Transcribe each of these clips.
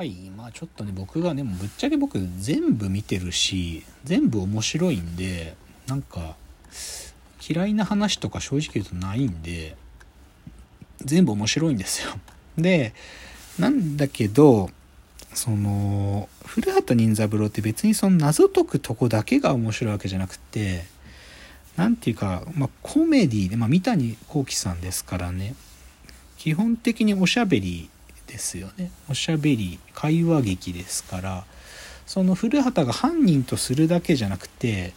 はいまあちょっとね僕がねぶっちゃけ僕全部見てるし全部面白いんでなんか嫌いな話とか正直言うとないんで全部面白いんですよ。でなんだけどその古畑任三郎って別にその謎解くとこだけが面白いわけじゃなくて何ていうか、まあ、コメディで、まあ、三谷幸喜さんですからね基本的におしゃべりですよね。おしゃべり会話劇ですからその古畑が犯人とするだけじゃなくて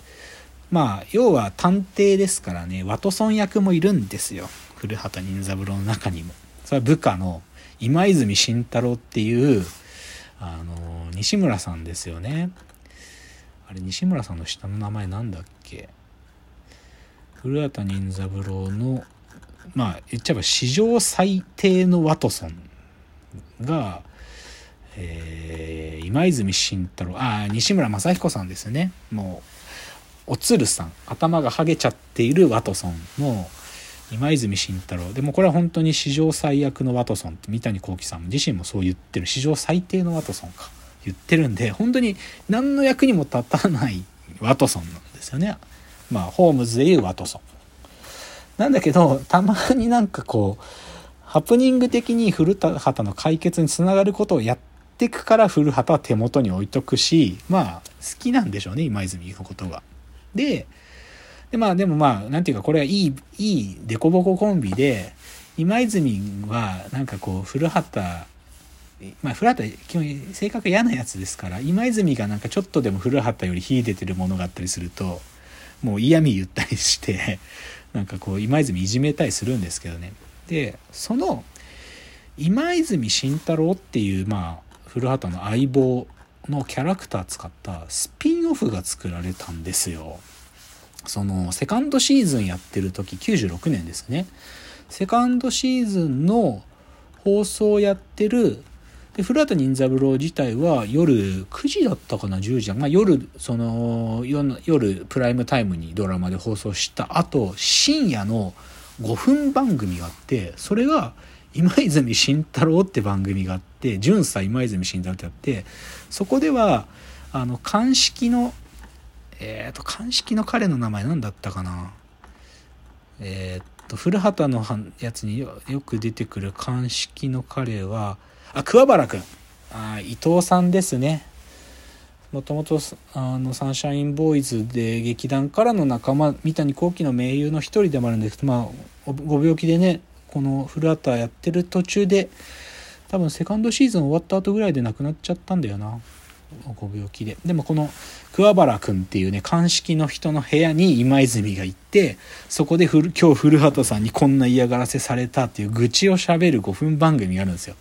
まあ要は探偵ですからねワトソン役もいるんですよ。古畑任三郎の中にも。それは部下の今泉慎太郎っていうあの西村さんですよね。あれ西村さんの下の名前なんだっけ？古畑任三郎のまあ言っちゃえば史上最低のワトソン。が、えー、今泉慎太郎あ西村雅彦さんですね。もうおつるさん頭がハゲちゃっているワトソンの今泉慎太郎。でもこれは本当に史上最悪のワトソンって三谷幸喜さん自身もそう言ってる史上最低のワトソンか言ってるんで本当に何の役にも立たないワトソンなんですよね。まあホームズでいうワトソン。なんだけどたまになんかこうハプニング的に古畑の解決につながることをやってくから古畑は手元に置いとくしまあ好きなんでしょうね今泉のことが。ででまあでもまあなんていうかこれはいいいいデコボココンビで今泉はなんかこう古畑まあ古畑基本性格嫌なやつですから今泉がなんかちょっとでも古畑より秀でてるものがあったりするともう嫌味言ったりしてなんかこう今泉いじめたりするんですけどねでその今泉慎太郎っていうまあ古畑の相棒のキャラクター使ったスピンオフが作られたんですよ。そのセカンドシーズンやってる時96年ですねセカンドシーズンの放送をやってるで古畑任三郎自体は夜9時だったかな10時まあ、夜その夜プライムタイムにドラマで放送した後深夜の5分番組があってそれが今泉慎太郎って番組があって「巡査今泉慎太郎」ってあってそこではあの鑑識のえっ、ー、と、鑑識の彼の名前何だったかなえっ、ー、と、古畑のやつによく出てくる鑑識の彼は、あ、桑原くん。あ、伊藤さんですね。もともとあのサンシャインボーイズで劇団からの仲間三谷幸喜の盟友の一人でもあるんですけど、まあ、ご病気でねこの古畑やってる途中で多分セカンドシーズン終わった後ぐらいで亡くなっちゃったんだよなご病気で。でもこの桑原くんっていうね鑑識の人の部屋に今泉が行ってそこで今日古畑さんにこんな嫌がらせされたっていう愚痴をしゃべる5分番組があるんですよ。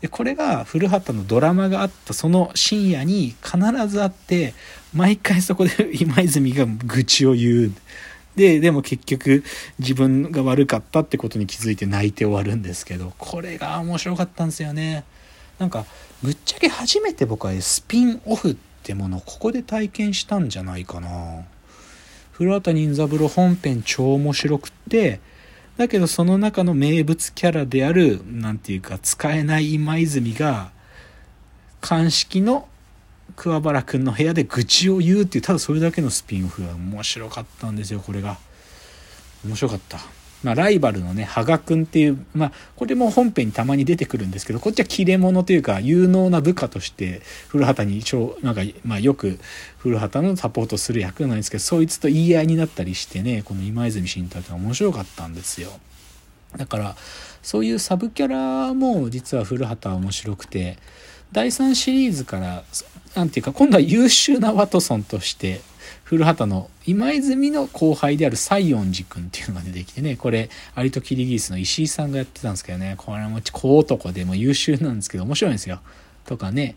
でこれが古畑のドラマがあったその深夜に必ずあって毎回そこで 今泉が愚痴を言う。ででも結局自分が悪かったってことに気づいて泣いて終わるんですけどこれが面白かったんですよね。なんかぶっちゃけ初めて僕はスピンオフってものをここで体験したんじゃないかな。古畑任三郎本編超面白くってだけどその中の名物キャラである何て言うか使えない今泉が鑑識の桑原くんの部屋で愚痴を言うっていうただそれだけのスピンオフが面白かったんですよこれが。面白かった。まあ、ライバルのね、羽賀くんっていう、まあ、これも本編にたまに出てくるんですけど、こっちは切れ者というか、有能な部下として、古畑に、なんか、まあ、よく古畑のサポートする役なんですけど、そいつと言い合いになったりしてね、この今泉慎太って面白かったんですよ。だから、そういうサブキャラも実は古畑は面白くて、第3シリーズから、なんていうか、今度は優秀なワトソンとして、古畑の今泉の後輩である西園寺君っていうのが出てきてね、これ、アリとキリギリスの石井さんがやってたんですけどね、これも小男でも優秀なんですけど面白いんですよ。とかね、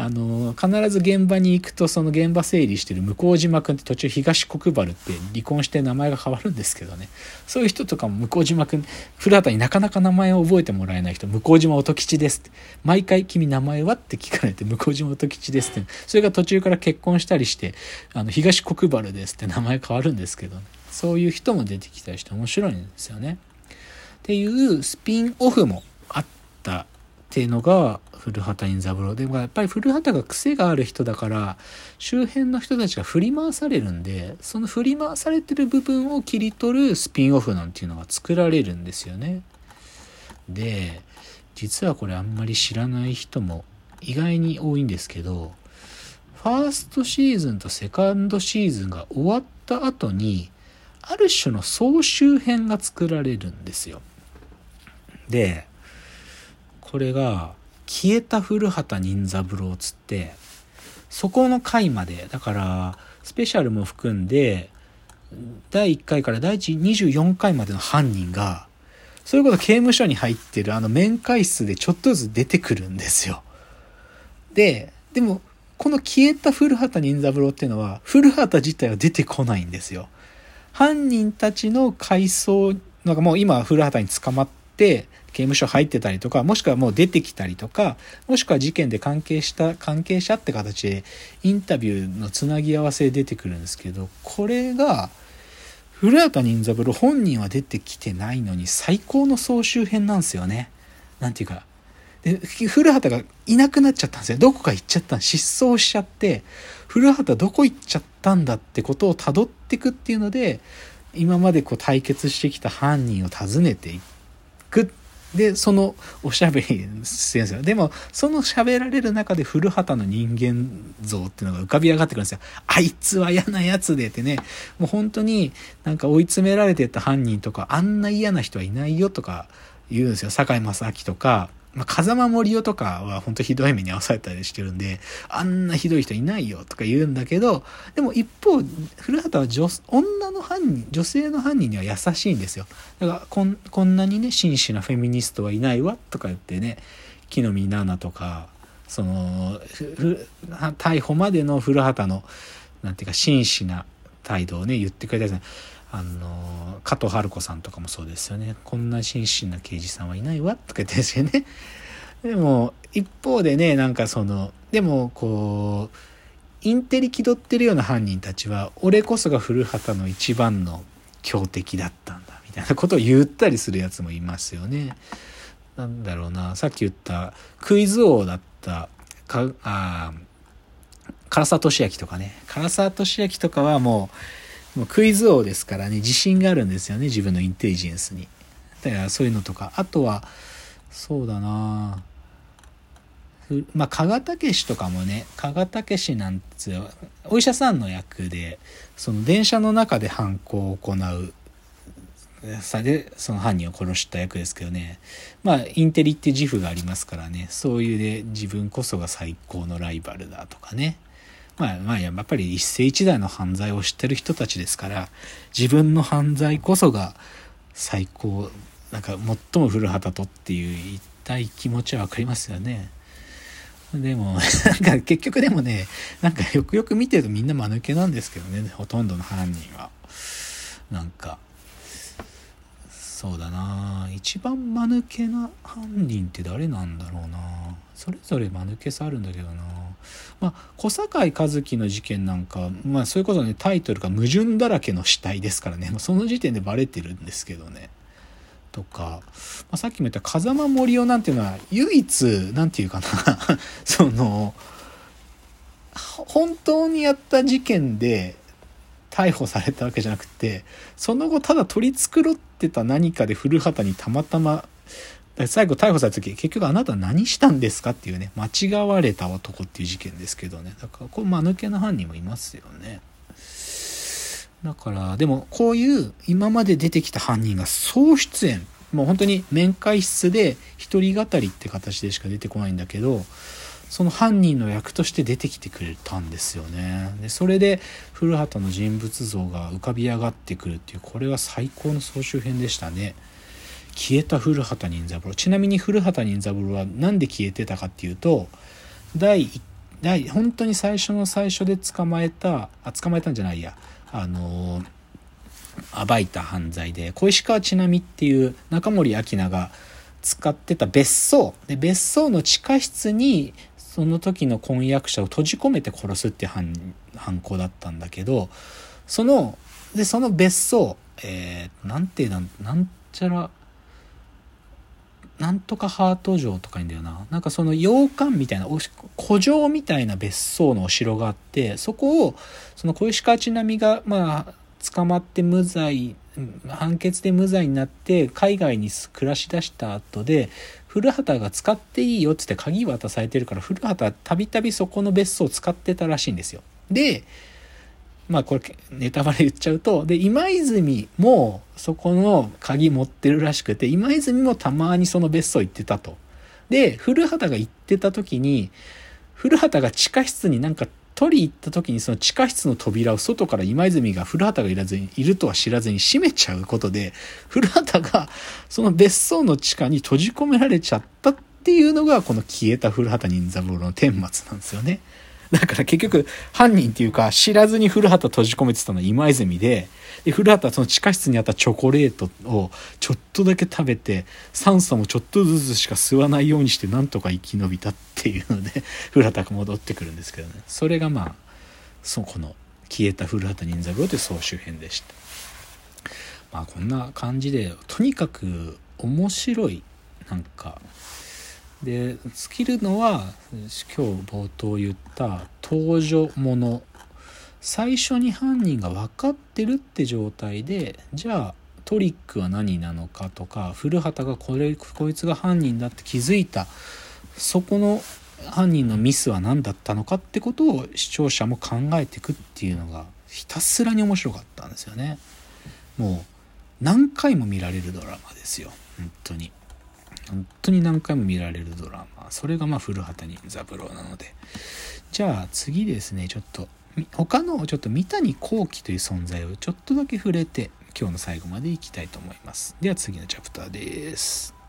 あの必ず現場に行くとその現場整理してる向島君って途中東国原って離婚して名前が変わるんですけどね。そういう人とかも向島君古畑になかなか名前を覚えてもらえない人向島音吉ですって。毎回君名前はって聞かれて向島音吉ですって。それが途中から結婚したりしてあの東国原ですって名前変わるんですけど、ね、そういう人も出てきたりして面白いんですよね。っていうスピンオフもあったっていうのが古畑任三郎でもやっぱり古畑が癖がある人だから周辺の人たちが振り回されるんでその振り回されてる部分を切り取るスピンオフなんていうのが作られるんですよね。で実はこれあんまり知らない人も意外に多いんですけどファーストシーズンとセカンドシーズンが終わった後にある種の総集編が作られるんですよ。でこれが消えた古畑任三郎つってそこの回までだからスペシャルも含んで第1回から第24回までの犯人がそういうこと刑務所に入ってるあの面会室でちょっとずつ出てくるんですよ。で、でもこの消えた古畑任三郎っていうのは古畑自体は出てこないんですよ。犯人たちの回想なんかもう今古畑に捕まって刑務所入ってたりとか、もしくはもう出てきたりとか、もしくは事件で関係した関係者って形でインタビューのつなぎ合わせで出てくるんですけど、これが、古畑任三郎本人は出てきてないのに最高の総集編なんですよね。なんていうか。で、古畑がいなくなっちゃったんですよ。どこか行っちゃった失踪しちゃって、古畑どこ行っちゃったんだってことを辿っていくっていうので、今までこう対決してきた犯人を訪ねていくっで、そのおしゃべりするんですよ。でも、その喋られる中で古畑の人間像っていうのが浮かび上がってくるんですよ。あいつは嫌なやつでってね、もう本当になんか追い詰められてった犯人とか、あんな嫌な人はいないよとか言うんですよ。坂井正明とか、まあ、風間森夫とかは本当ひどい目に遭わされたりしてるんで、あんなひどい人いないよとか言うんだけど、でも一方、古畑は女女の犯人、女性の犯人には優しいんですよ。だからこん、こんなにね、真摯なフェミニストはいないわとか言ってね、木の実奈々とか、その、逮捕までの古畑の、なんていうか、真摯な態度をね、言ってくれたりするあの加藤春子さんとかもそうですよね。こんな真摯な刑事さんはいないわ。とか言ってですよね。でも一方でねなんかそのでもこうインテリ気取ってるような犯人たちは俺こそが古畑の一番の強敵だったんだみたいなことを言ったりするやつもいますよね。なんだろうな。さっき言ったクイズ王だったかあ唐沢俊明とかね。唐沢俊明とかはもうもうクイズ王ですからね、自信があるんですよね、自分のインテリジェンスに。だからそういうのとか、あとは、そうだなまあ、加賀武史とかもね、加賀武史なんつう、お医者さんの役で、その電車の中で犯行を行う、さで、その犯人を殺した役ですけどね。まあ、インテリって自負がありますからね、そういうで自分こそが最高のライバルだとかね。まあ、まあ、やっぱり一世一代の犯罪を知ってる人たちですから、自分の犯罪こそが最高、なんか最も古畑とっていう一体気持ちは分かりますよね。でも、なんか結局でもね、なんかよくよく見てるとみんな間抜けなんですけどね、ほとんどの犯人は。なんか、そうだな。一番間抜けな犯人って誰なんだろうな。それぞれ間抜けさあるんだけどな。まあ小堺一樹の事件なんかまあそれこそねタイトルが矛盾だらけの死体ですからね、ま、その時点でバレてるんですけどね。とか、まあ、さっきも言った風間森夫なんていうのは唯一なんていうかな。その本当にやった事件で逮捕されたわけじゃなくてその後ただ取り繕ってた何かで古畑にたまたま最後逮捕された時結局あなた何したんですかっていうね間違われた男っていう事件ですけどね。だからこれ間抜けな犯人もいますよね。だからでもこういう今まで出てきた犯人が総出演。もう本当に面会室で一人語りって形でしか出てこないんだけどその犯人の役として出てきてくれたんですよね。でそれで古畑の人物像が浮かび上がってくるっていうこれは最高の総集編でしたね。消えた古畑任三郎ちなみに古畑任三郎は何で消えてたかっていうと第1第本当に最初の最初で捕まえたあ捕まえたんじゃないやあの暴いた犯罪で小石川千奈美っていう中森明菜が使ってた別荘で別荘の地下室にその時の婚約者を閉じ込めて殺すっていう犯犯行だったんだけどそのでその別荘えー、なんてなんなんちゃらなんとかハート城とかいいんだよな。なんかその洋館みたいな古城みたいな別荘のお城があってそこをその小石川千波がまあ捕まって無罪判決で無罪になって海外に暮らしだした後で古畑が使っていいよっつって鍵渡されてるから古畑たびたびそこの別荘を使ってたらしいんですよ。でまあこれネタバレ言っちゃうとで今泉もそこの鍵持ってるらしくて今泉もたまにその別荘行ってたと。で古畑が行ってた時に古畑が地下室になんか取り行った時にその地下室の扉を外から今泉が古畑がいらずにいるとは知らずに閉めちゃうことで古畑がその別荘の地下に閉じ込められちゃったっていうのがこの消えた古畑任三郎の顛末なんですよね。だから結局犯人っていうか知らずに古畑閉じ込めてたのは今泉でで古畑はその地下室にあったチョコレートをちょっとだけ食べて酸素もちょっとずつしか吸わないようにしてなんとか生き延びたっていうので 古畑が戻ってくるんですけどねそれがまあそこの消えた古畑任三郎という総集編でした。まあこんな感じでとにかく面白いなんかで尽きるのは今日冒頭言った登場もの最初に犯人が分かってるって状態でじゃあトリックは何なのかとか古畑がこれこいつが犯人だって気づいたそこの犯人のミスは何だったのかってことを視聴者も考えていくっていうのがひたすらに面白かったんですよね。もう何回も見られるドラマですよ本当に。本当に何回も見られるドラマ。それがまあ古畑任三郎なので。じゃあ次ですねちょっと他のちょっと三谷幸喜という存在をちょっとだけ触れて今日の最後までいきたいと思います。では次のチャプターです。